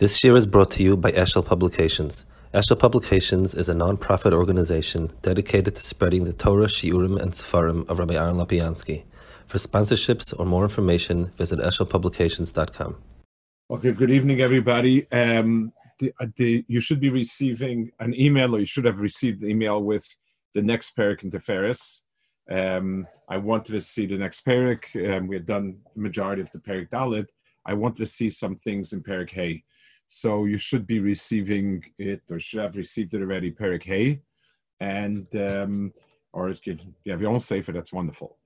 This year is brought to you by Eshel Publications. Eshel Publications is a non-profit organization dedicated to spreading the Torah, Shiurim, and Sefarim of Rabbi Aaron Lapiansky. For sponsorships or more information, visit eshelpublications.com. Okay, good evening, everybody. Um, the, uh, the, you should be receiving an email, or you should have received an email with the next Perik in Tiferes. Um, I wanted to see the next Perik. Um, we had done the majority of the Perik Dalit. I wanted to see some things in Perik Hay. So you should be receiving it or should have received it already, Perik Hay. And, um, or if you have your own safer, that's wonderful.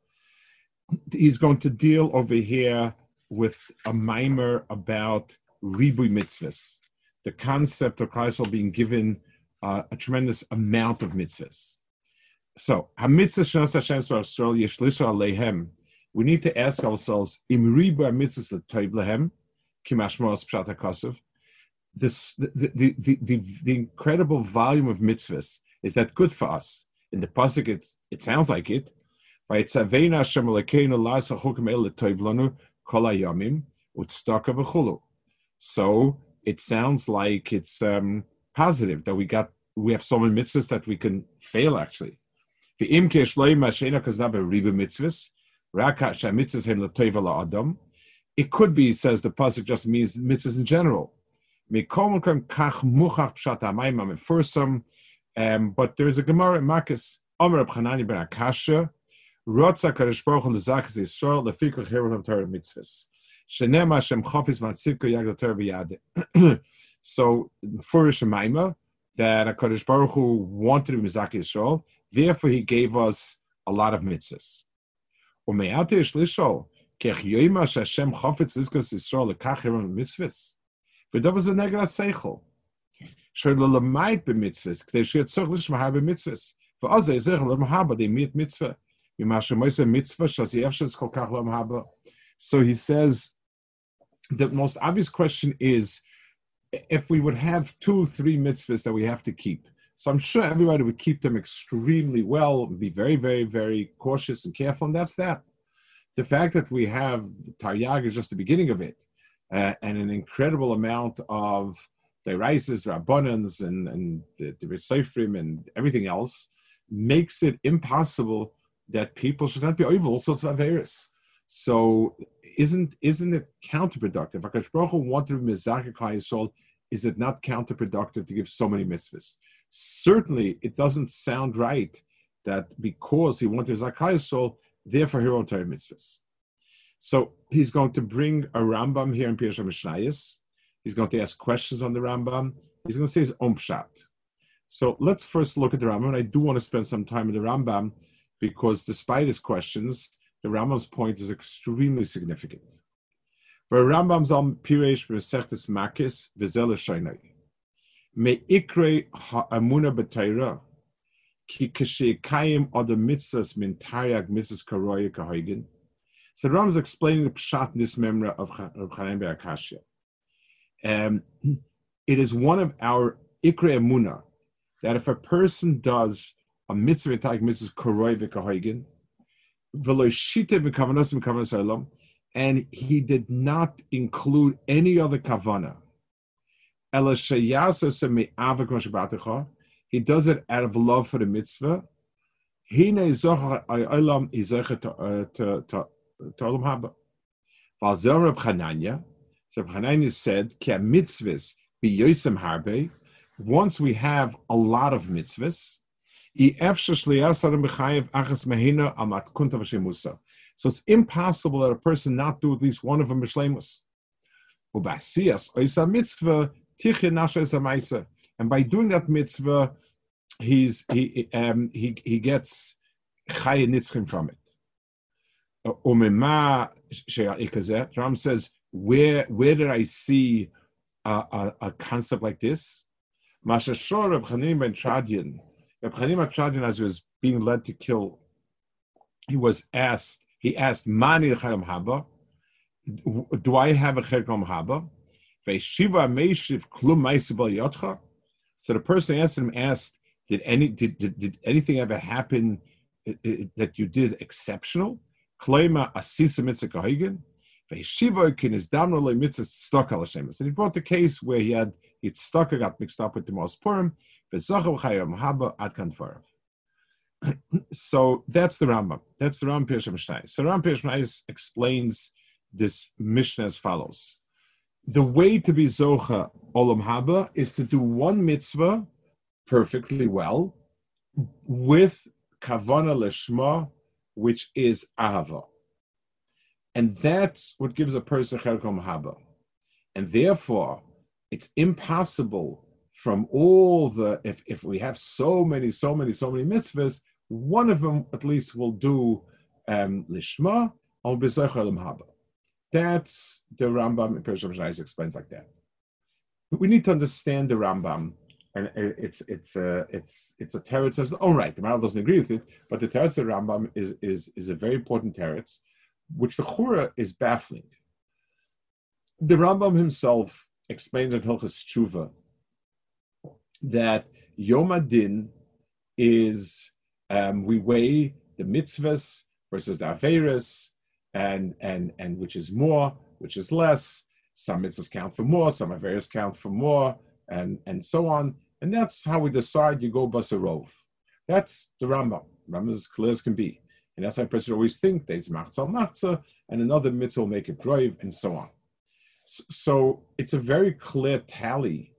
He's going to deal over here with a mimer about Ribui mitzvahs, the concept of Klaisel being given uh, a tremendous amount of mitzvahs. So, we need to ask ourselves, Im ribu mitzvahs letoiv lehem, kimashmos pshat the, the, the, the, the incredible volume of mitzvahs, is that good for us? In the pasuk, it, it sounds like it. So it sounds like it's um, positive that we got we have so many mitzvahs that we can fail actually. It could be, says the pasuk, just means mitzvahs in general. First, some, um, but there is a Gemara in Makis, Omer Abchanani ben Akasha, Rotza Kadosh Baruch Hu Yisrael Torah Mitzvahs. Shenem Hashem Chofis Matzidko Yag Torah V'Yad. So, for Shemaima, that Baruch Hu wanted to be Mizak Yisrael, therefore He gave us a lot of mitzvahs. Kech Hashem Yisrael Lekach Mitzvahs. ודוב זה נגד השכל. שלא למד במצווס, כדי שיהיה צורך לשמוע במצווס. ואז זה יזרח למהבה, דמית מצווה. ממה שמויסה מצווה, שזה אפשר כל כך למהבה. So he says, the most obvious question is, if we would have two, three mitzvahs that we have to keep, so I'm sure everybody would keep them extremely well, be very, very, very cautious and careful, and that's that. The fact that we have Taryag is just the beginning of it uh, and an incredible amount of the rises, rabbanans, and and the, the and everything else makes it impossible that people should not be over all sorts of virus. So isn't isn't it counterproductive? Akash Baruch Hu wanted to is it not counterproductive to give so many mitzvahs? Certainly, it doesn't sound right that because he wanted Zakai soul, therefore he won't mitzvahs. So he's going to bring a Rambam here in Pirsha Mishnayis. He's going to ask questions on the Rambam. He's going to say his own pshat. So let's first look at the Rambam. And I do want to spend some time with the Rambam because despite his questions, the Rambam's point is extremely significant. For Rambam's on Piresh Mesechtes Makis Vizel Shainai. Me ikre amuna b'tayra ki kashe kayim od mitzvahs min taryag mitzvahs karoya kahoigin. So Ram is explaining the pshat in this memory of Chaim Be'akashia. Um, it is one of our ikre emuna that if a person does a mitzvah like mitzvah koroi olam, and he did not include any other kavana, he does it out of love for the mitzvah. Tolam Haba. Valzel Reb Chananya, so Reb Chananya said, Ki mitzvahs be yosem harbe, once we have a lot of mitzvahs, so it's impossible that a person not do at least one of them b'shleimus. And by doing that mitzvah, he's he um, he he gets chay nitzchim from it. Umema Ram says, where where did I see a, a, a concept like this? Mashashor Reb Chanim ben Chadian. Reb Chanim ben Chadian, as he was being led to kill, he was asked. He asked, "Mani Chayam Haba? Do I have a Chayam Haba?" Ve'shiva Meishiv Klum Meisibal Yotcha. So the person answered him asked, "Did any did, did, did anything ever happen uh, uh, that you did exceptional?" Klema asisa mitzvah And he brought the case where he had his tzedakah got mixed up with the Mos Purim. So that's the Rambam. That's the Rambam Pirshem Mishnah. So Rambam Pirshem explains this Mishnah as follows: The way to be zocha olam haba is to do one mitzvah perfectly well with kavana leshma, which is ahava. And that's what gives a person Cherkom Haba. And therefore, it's impossible from all the, if, if we have so many, so many, so many mitzvahs, one of them at least will do um, Lishma or Bezechalim Haba. That's the Rambam in Persham explains like that. But we need to understand the Rambam and it's it's a it's it's a teretz its own right. The Maharal doesn't agree with it, but the teretz of Rambam is is is a very important teretz, which the Chura is baffling. The Rambam himself explains in Hilchas Tshuva that Yom Adin is um, we weigh the mitzvahs versus the averis, and and and which is more, which is less. Some mitzvahs count for more, some averis count for more, and and so on. And that's how we decide you go basarov. That's the Rambam. Rambam is as clear as can be. And that's why a person always think it's machzal machzah, and another mitzvah will make it brave, and so on. So it's a very clear tally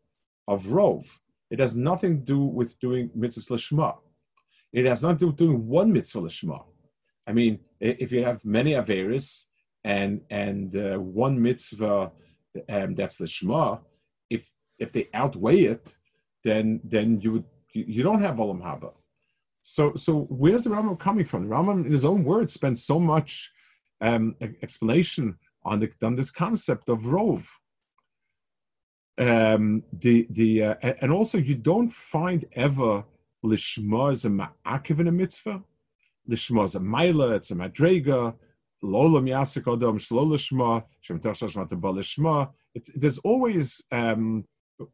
of rov. It has nothing to do with doing mitzvahs lishma. It has nothing to do with doing one mitzvah lishma. I mean, if you have many averis and and uh, one mitzvah um, that's lishma, if they outweigh it, then then you would you don't have olam haba. So, so where's the Rambam coming from? The Rambam, in his own words, spends so much um, explanation on, the, on this concept of rov. Um, the the uh, and also you don't find ever lishma as a ma'akiv in a mitzvah. Lishma is a maila, it's a madrega. Lolam yasik odom shlolishma shem lishma. There's always um,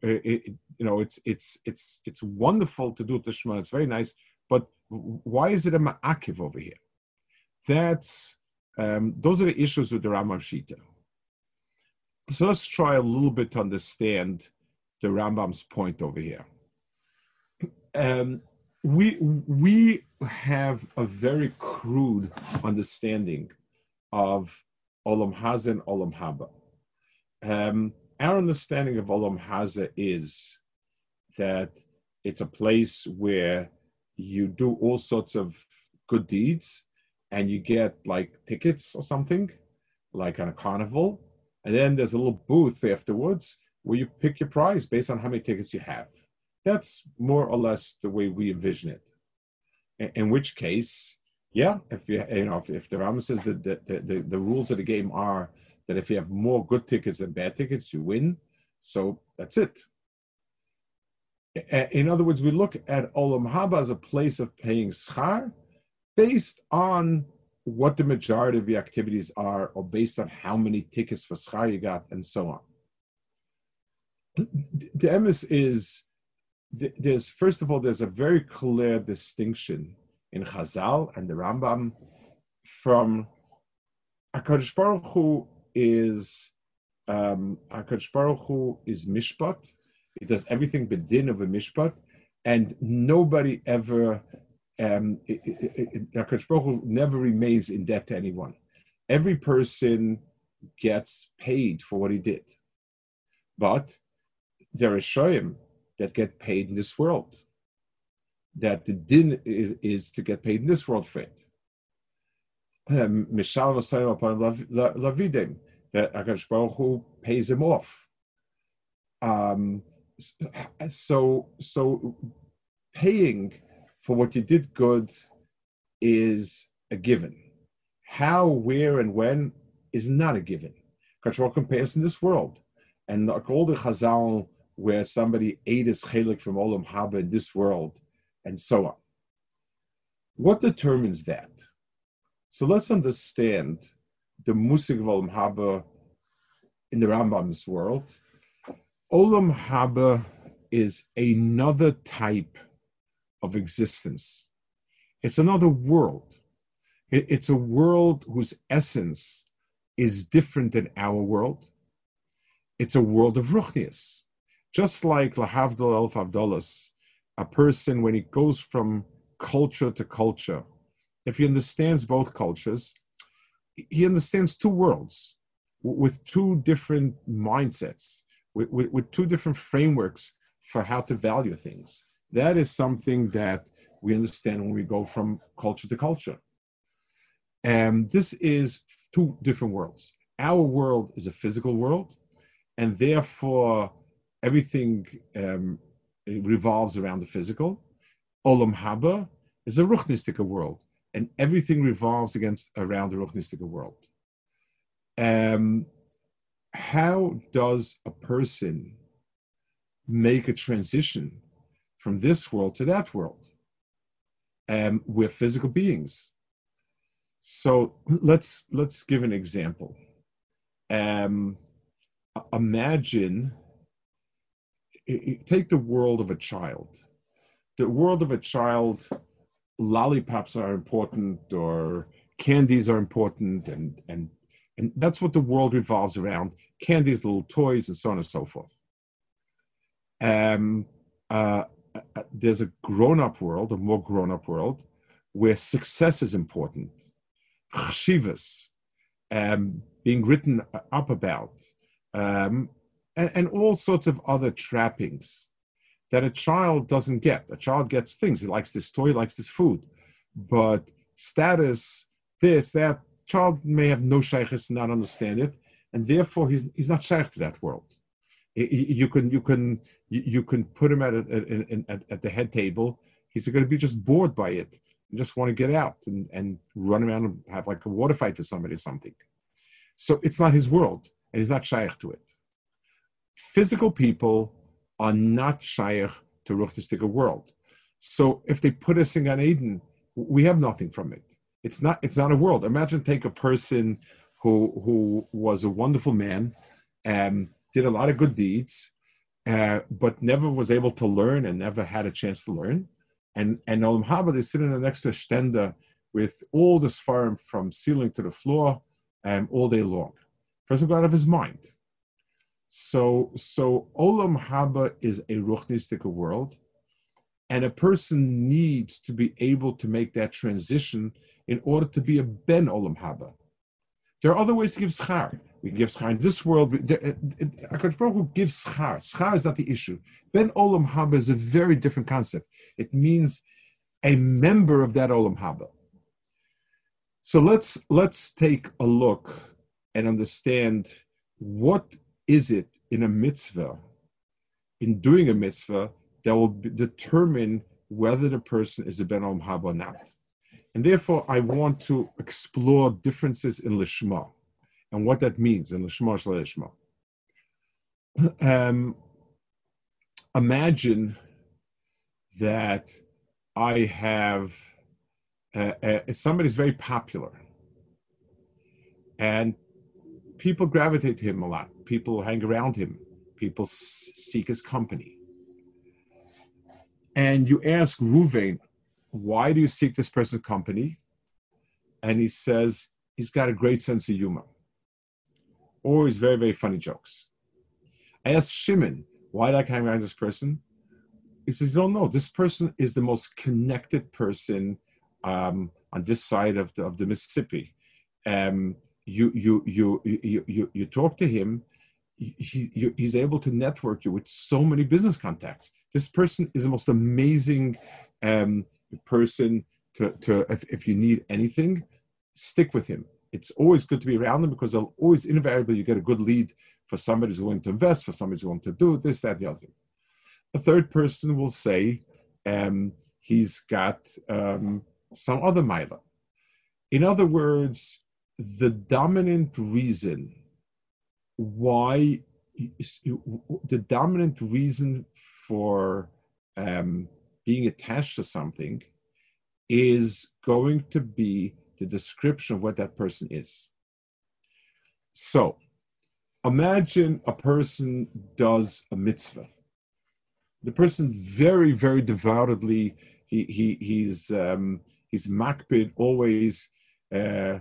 you know it's it's it's it's wonderful to do lishma. It's very nice, but why is it a ma'akiv over here? That's um, those are the issues with the Rambam Shita. So let's try a little bit to understand the Rambam's point over here. Um, we we have a very crude understanding of Olam Haza and Olam Haba. Um, our understanding of Olam Haza is that it's a place where you do all sorts of good deeds and you get like tickets or something, like on a carnival. And then there's a little booth afterwards where you pick your prize based on how many tickets you have. That's more or less the way we envision it. In, which case, yeah, if you you know if, if the Rama says that the, the, the, the rules of the game are that if you have more good tickets than bad tickets, you win. So that's it. In other words, we look at Olam Haba as a place of paying schar based on what the majority of the activities are, or based on how many tickets for schar you got, and so on. The emes is there's first of all there's a very clear distinction in Chazal and the Rambam from Hakadosh Baruch Hu is um, Hakadosh Baruch Hu is mishpat, it does everything bedin of a mishpat, and nobody ever, um, HaKadosh Baruch Hu never remains in debt to anyone. Every person gets paid for what he did. But there are shoyim that get paid in this world. That the din is, is to get paid in this world for it. Um, that HaKadosh Baruch Hu pays him off. Um, so so paying for what you did good is a given. How, where, and when is not a given. Control compares in this world. And like all the Chazal where somebody ate his chelik from Olam Haba in this world, and so on. What determines that? So let's understand the musik of Olam Haba in the Rambam's world Olam Haba is another type of existence. It's another world. it's a world whose essence is different than our world. It's a world of ruchnias. Just like Lahavdol Elf Avdolas, a person, when he goes from culture to culture, if he understands both cultures, he understands two worlds with two different mindsets, with, with, with, two different frameworks for how to value things. That is something that we understand when we go from culture to culture. And this is two different worlds. Our world is a physical world, and therefore everything um, revolves around the physical. Olam Haba is a ruchnistika world, and everything revolves against around the ruchnistika world. Um, how does a person make a transition from this world to that world? Um, we're physical beings. So let's let's give an example. Um, imagine take the world of a child. The world of a child, lollipops are important, or candies are important, and and and that's what the world revolves around: candies, little toys, and so on and so forth. Um, uh, uh there's a grown-up world, a more grown-up world, where success is important, chashivas, um, being written up about, um, and, and all sorts of other trappings that a child doesn't get. A child gets things. He likes this toy, he likes this food. But status, this, that, child may have no shaykhs, and not understand it, and therefore he's, he's not shaykh to that world. You can you can you can put him at, a, at, at the head table. He's going to be just bored by it and just want to get out and, and run around and have like a water fight with somebody or something. So it's not his world, and he's not shaykh to it physical people are not shaykh to Ruchnistika world. So if they put us in Gan Eden, we have nothing from it. It's not. It's not a world. Imagine take a person who who was a wonderful man, and did a lot of good deeds, uh, but never was able to learn and never had a chance to learn. And and Olam Haba, they sit in the next stender with all this farm from ceiling to the floor, um, all day long. First of all, out of his mind. So, so Olam Haba is a ruchnistika world, and a person needs to be able to make that transition in order to be a ben Olam Haba. There are other ways to give schar. We can give schar in this world. Uh, uh, Akash Baruch gives schar. Schar is not the issue. Ben Olam Haba is a very different concept. It means a member of that Olam Haba. So let's let's take a look and understand what is it in a mitzvah, in doing a mitzvah, that will determine whether the person is a ben olam haba or not. And therefore, I want to explore differences in lishma and what that means in lishma lishma. Um, imagine that I have uh, uh, very popular, and people gravitate to him a lot. People hang around him. People seek his company. And you ask Ruvain, why do you seek this person's company? And he says, he's got a great sense of humor. Always very, very funny jokes. I asked Shimon, why do I hang around this person? He says, you don't know. This person is the most connected person um, on this side of the, of the Mississippi. Um, you you you you you, you talk to him he, he's able to network you with so many business contacts. This person is the most amazing um, person to, to if, if you need anything stick with him. It's always good to be around them because they'll always invariably you get a good lead for somebody who's willing to invest for somebody who's willing to do this that and the other thing. A third person will say um, he's got um, some other mila in other words the dominant reason why the dominant reason for um, being attached to something is going to be the description of what that person is. So, imagine a person does a mitzvah. The person very, very devoutly, he, he, he's, um, he's makbid, always uh,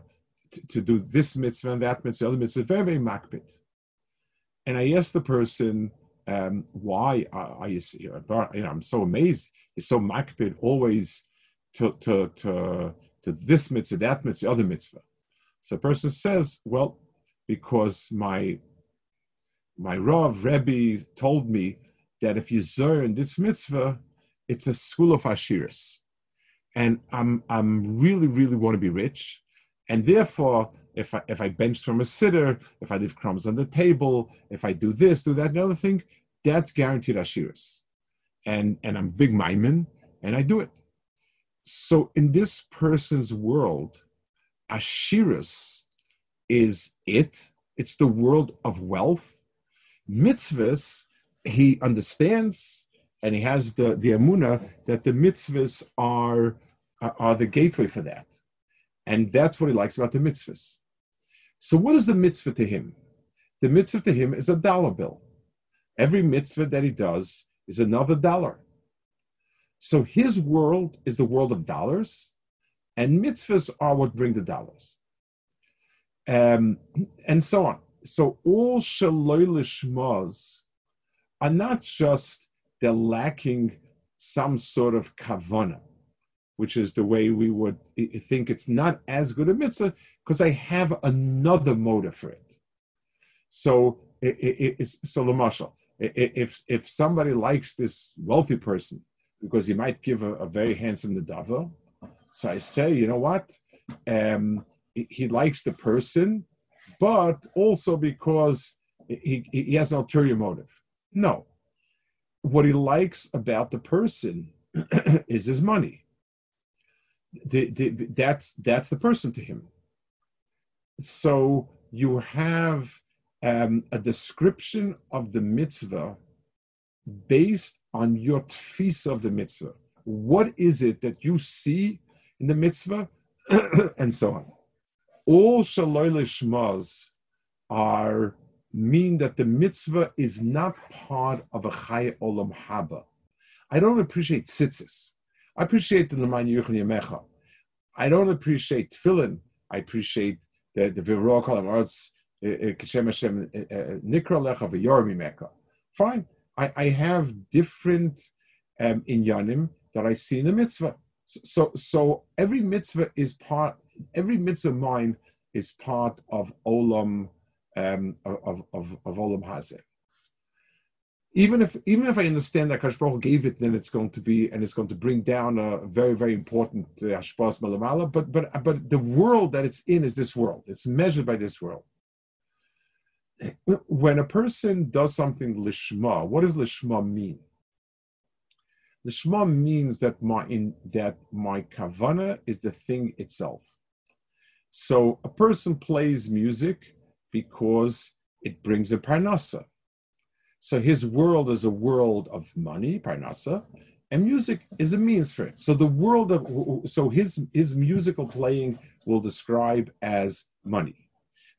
to, to, do this mitzvah and that mitzvah, the other mitzvah, very, very makbid. And I asked the person, um, why are you, you know, I'm so amazed. He's so makbid, always to, to, to, to this mitzvah, that mitzvah, other mitzvah. So the person says, well, because my my Rav Rebbe told me that if you learn this mitzvah, it's a school of Ashiris. And I'm I'm really, really want to be rich. And therefore, if I if I bench from a sitter, if I leave crumbs on the table, if I do this, do that, another thing, that's guaranteed Ashiris. And and I'm big maimin, and I do it. So in this person's world, Ashiris is it. It's the world of wealth. Mitzvahs, he understands and he has the, the amuna that the mitzvahs are, are the gateway for that. And that's what he likes about the mitzvahs. So, what is the mitzvah to him? The mitzvah to him is a dollar bill. Every mitzvah that he does is another dollar. So, his world is the world of dollars, and mitzvahs are what bring the dollars. Um, and so on. So, all shaloi lishmaz are not just they're lacking some sort of kavana which is the way we would think it's not as good a mitzvah because I have another motive for it. So it, it, it's so Lamashal. If if somebody likes this wealthy person because he might give a, a very handsome nadava, so I say, you know what, um, he likes the person, but also because he, he has an ulterior motive. No, what he likes about the person is his money that's that's the person to him. So you have um, a description of the mitzvah based on your tfisa of the mitzvah. What is it that you see in the mitzvah, and so on. All shaloi lishmaz are mean that the mitzvah is not part of a chaya olam haba. I don't appreciate tzitzis. I appreciate the Leman Yuchon Yamecha. I don't appreciate tefillin. I appreciate the the Viror Kolam Arts Kishem Hashem Nikra Lecha V'Yormi Meka. Fine. I, I have different um, inyanim that I see in the mitzvah. So, so every mitzvah is part. Every mitzvah mine is part of olam um, of, of, of olam hazeh even if even if I understand that Kadosh gave it, then it's going to be and it's going to bring down a very very important hashpas uh, malamala. But but but the world that it's in is this world. It's measured by this world. When a person does something lishma, what does lishma mean? Lishma means that my in that my kavana is the thing itself. So a person plays music because it brings a parnasa so his world is a world of money, parnasa, and music is a means for it. So the world of so his his musical playing will describe as money.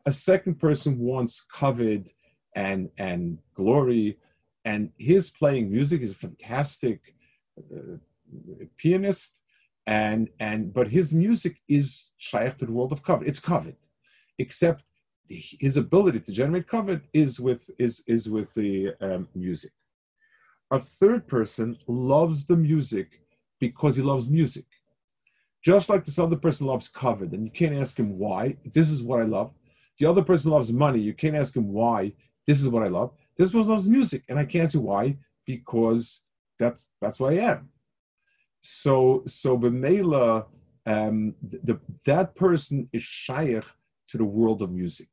A second person wants covet and and glory, and his playing music is a fantastic uh, pianist, and and but his music is shaykh to the world of covet. It's covet, except his ability to generate kavod is with is is with the um, music. A third person loves the music because he loves music, just like this other person loves kavod, and you can't ask him why. This is what I love. The other person loves money. You can't ask him why. This is what I love. This person loves music, and I can't say why because that's that's what I am. So so b'meila, um, the, that person is shaykh to the world of music.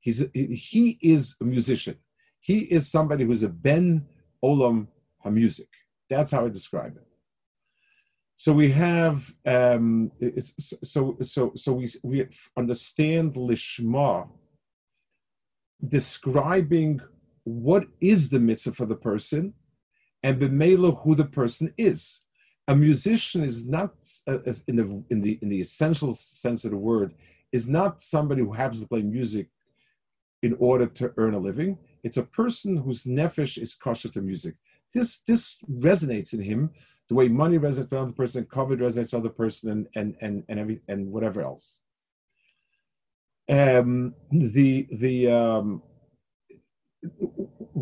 He's he is a musician. He is somebody who's a ben olam hamusic. That's how I describe it. So we have um, so so so we we understand lishma describing what is the mitzvah for the person and b'meila who the person is. A musician is not uh, in the in the in the essential sense of the word is not somebody who happens to play music in order to earn a living. It's a person whose nefesh is kosher to music. This this resonates in him the way money resonates with another person, kavod resonates with other person, and and and and every and whatever else. Um, the the um,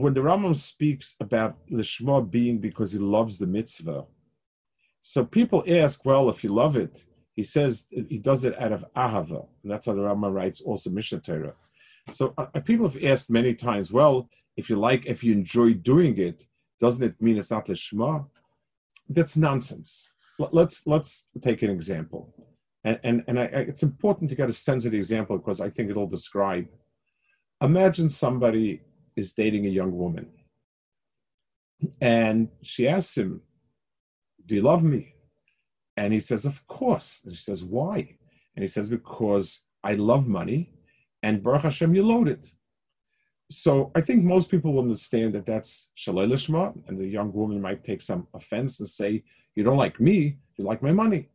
when the Rambam speaks about lishma being because he loves the mitzvah, so people ask, well, if you love it, he says he does it out of ahava, and that's how the Rambam writes also Mishnah Torah. So uh, people have asked many times, well, if you like, if you enjoy doing it, doesn't it mean it's not lishma? That's nonsense. Let's let's take an example, and and, and I, it's important to get a sense of the example because I think it'll describe. Imagine somebody is dating a young woman, and she asks him, "Do you love me?" And he says, Of course. And she says, Why? And he says, Because I love money and Baruch Hashem, you load it. So I think most people will understand that that's Shalei Lishma, and the young woman might take some offense and say, You don't like me, you like my money.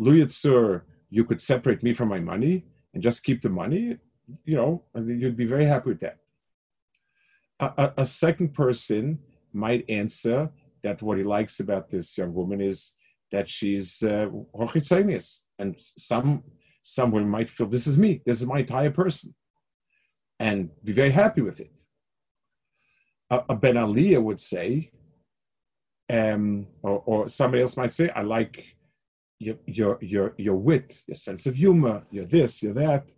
Luyitzur, you could separate me from my money and just keep the money, you know, you'd be very happy with that. A, a, a second person might answer that what he likes about this young woman is that she's uh, and some someone might feel this is me, this is my entire person, and be very happy with it. A, a Ben Aliyah would say, um, or, or somebody else might say, I like your your your your wit, your sense of humor, your this, your that,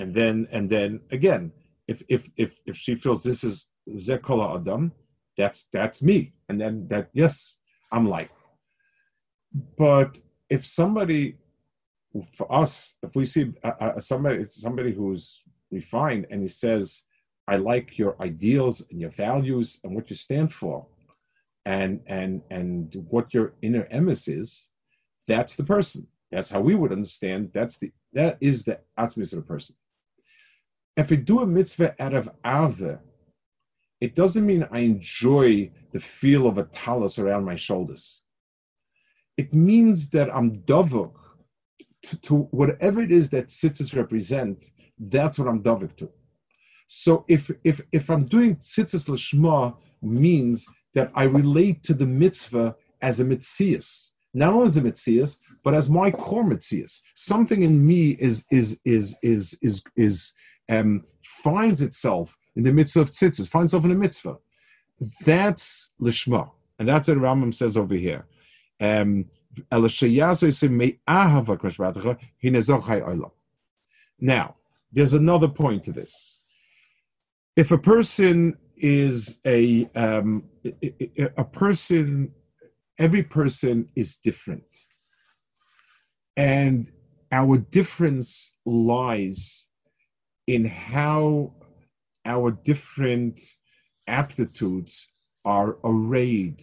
and then and then again, if if if if she feels this is Zekola Adam, that's that's me, and then that yes, I'm like but if somebody, for us, if we see uh, uh, somebody somebody who's refined and he says, "I like your ideals and your values and what you stand for," and and and what your inner emes is, that's the person. That's how we would understand. That's the that is the atzmis of the person. If we do a mitzvah out of arve, it doesn't mean I enjoy the feel of a talus around my shoulders it means that I'm dovuk to, to, whatever it is that tzitzis represent. That's what I'm dovuk to. So if if if I'm doing tzitzis lishma means that I relate to the mitzvah as a mitzias, not only as a mitzias, but as my core mitzias. Something in me is is is is is is um, finds itself in the mitzvah of tzitzis, finds itself in a mitzvah. That's lishma, and that's what Rambam says over here. Um, now, there's another point to this. If a person is a um, a person, every person is different, and our difference lies in how our different aptitudes are arrayed.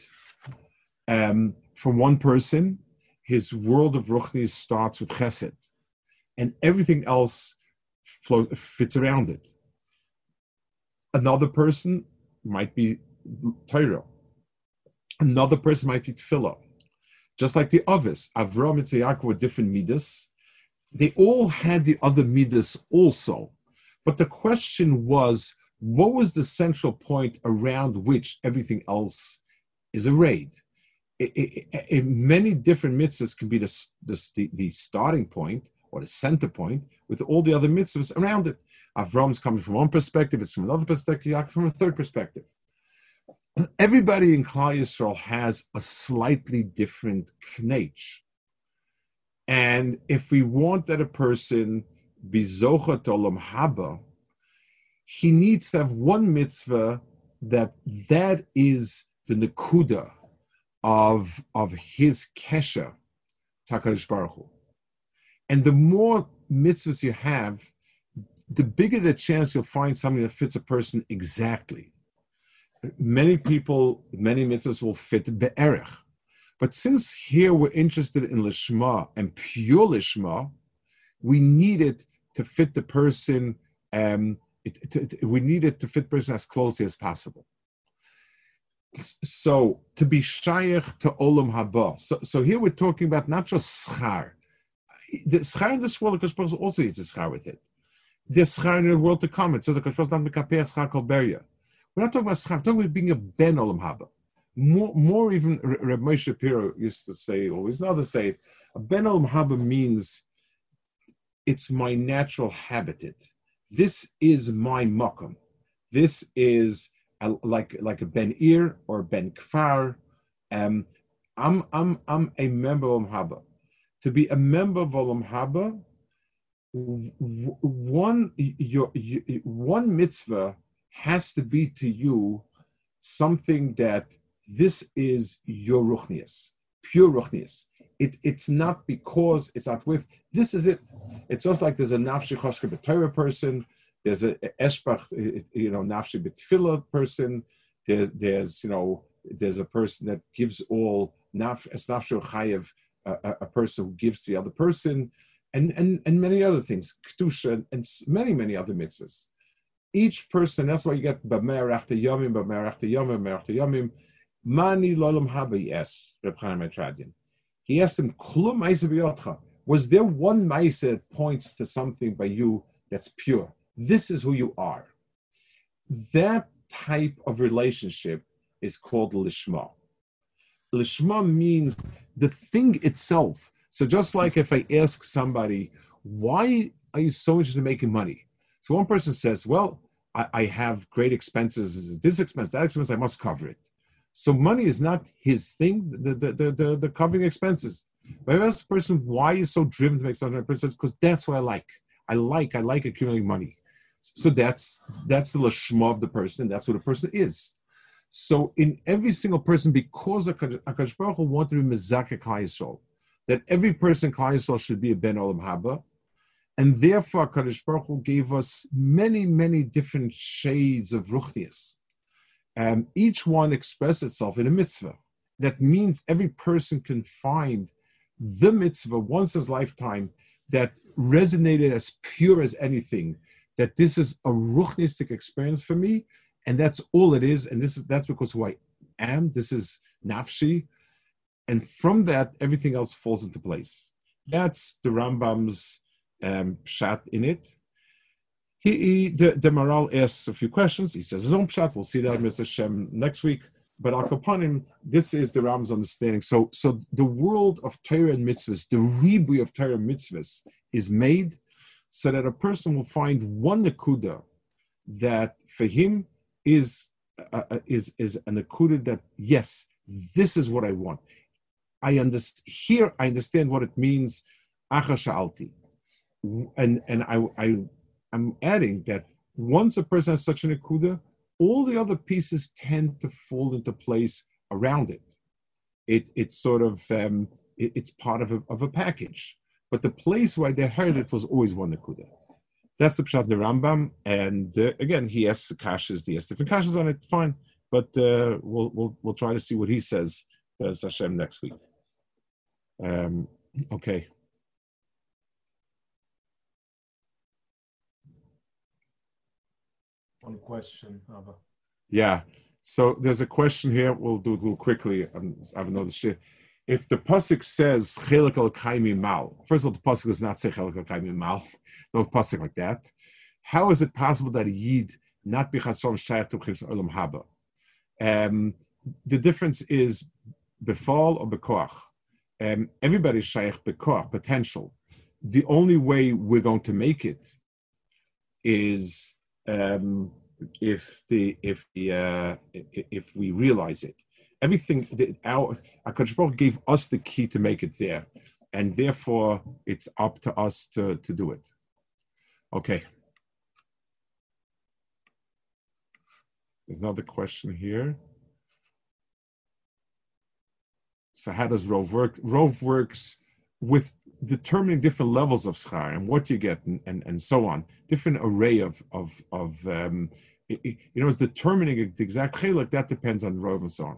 Um, from one person, his world of Ruchnis starts with Chesed, and everything else flow, fits around it. Another person might be Torah. Another person might be Tefillah. Just like the others, Avram and Yaakov were different midas. They all had the other midas also. But the question was, what was the central point around which everything else is arrayed? It, it, many different mitzvahs can be the, the, the, starting point or the center point with all the other mitzvahs around it. Avram's coming from one perspective, it's from another perspective, Yaakov from a third perspective. Everybody in Klal Yisrael has a slightly different knech. And if we want that a person be zochat olam haba, he needs to have one mitzvah that that is the nekuda, of, of his kesha, Takarish Baruch Hu. And the more mitzvahs you have, the bigger the chance you'll find something that fits a person exactly. Many people, many mitzvahs will fit be'erech. But since here we're interested in lishma and pure lishma, we need it to fit the person. Um, it, to, we need it to fit person as closely as possible so to be shaykh to olam haba. So, so here we're talking about not just schar. The schar in this world, because also needs a schar with it. The schar in the world to come. It says the Koshpos not mekaper schar kol beria. We're not talking about schar. We're talking about being a ben olam haba. More, more even Reb Moshe Shapiro used to say, always now to say, a ben olam haba means it's my natural habitat. This is my makom. This is like like a ben ir or ben kfar. Um, I'm I'm I'm a member of Haba. To be a member of Olam Haba, one your, your, one mitzvah has to be to you something that this is your ruchnias, pure ruchnias. It, it's not because it's not with. This is it. It's just like there's a nafshi choshke b'Torah person. There's a eshbach, you know, nafshi b'tfilah person. There's, there's, you know, there's a person that gives all naf chayev, a, person who gives to the other person, and and and many other things, kedusha, and many many other mitzvahs. Each person. That's why you get b'merach yomim, b'merach yomim, b'merach yomim. Mani lolam haba. Yes, Reb Chaim Etradian. He asked him, Was there one Maisa that points to something by you that's pure? This is who you are. That type of relationship is called lishma. Lishma means the thing itself. So just like if I ask somebody, why are you so interested in making money? So one person says, well, I, I have great expenses, this expense, that expense, I must cover it. So money is not his thing, the the the, the, the covering expenses. But I ask the person why are you so driven to make something, the person says, because that's what I like. I like, I like accumulating money. So that's that's the lashma of the person. That's what the person is. So in every single person, because Akash Baruch Hu wanted to be mezakek Yisrael, that every person Yisrael should be a ben olam haba, and therefore Akash Baruch Hu gave us many many different shades of ruchnias um, each one express itself in a mitzvah. That means every person can find the mitzvah once his lifetime that resonated as pure as anything. That this is a ruchnistic experience for me, and that's all it is. And this is that's because who I am. This is nafshi, and from that everything else falls into place. That's the Rambam's um, pshat in it. He, he the, the Maharal asks a few questions. He says his own pshat. We'll see that Mr. Shem next week. But Al Kapanim, this is the Ram's understanding. So, so the world of Torah and mitzvahs, the ribui of Torah and mitzvahs, is made so that a person will find one nakuda that for him is uh, uh is is an nakuda that yes, this is what I want. I understand here. I understand what it means. Achashalti, and and I I I'm adding that once a person has such an akuda, all the other pieces tend to fall into place around it. It it's sort of um, it, it's part of a, of a package. But the place where they heard it was always one akuda. That's the pshat the Rambam, and uh, again he asks kashas, he has different kashas on it. Fine, but uh, we'll we'll we'll try to see what he says as Hashem next week. Um, okay. One question, Abba. Yeah. So there's a question here. We'll do it a little quickly. Um, I have another shit. If the pasuk says chelik al kaimi mal, first of all, the pasuk does not say chelik al kaimi mal. No pasuk like that. How is it possible that a yid not be chasom shayach to olam haba? Um, the difference is befall or bekoach. Um, everybody's shaykh bekoach, potential. The only way we're going to make it is um, if the if the uh, if we realize it. Everything that our Akadosh gave us the key to make it there, and therefore it's up to us to to do it. Okay. There's another question here. So how does Rove work? Rove works with determining different levels of schar and what you get and, and, and so on, different array of of of um, you know, it's determining the exact chelik that depends on the rov and so on.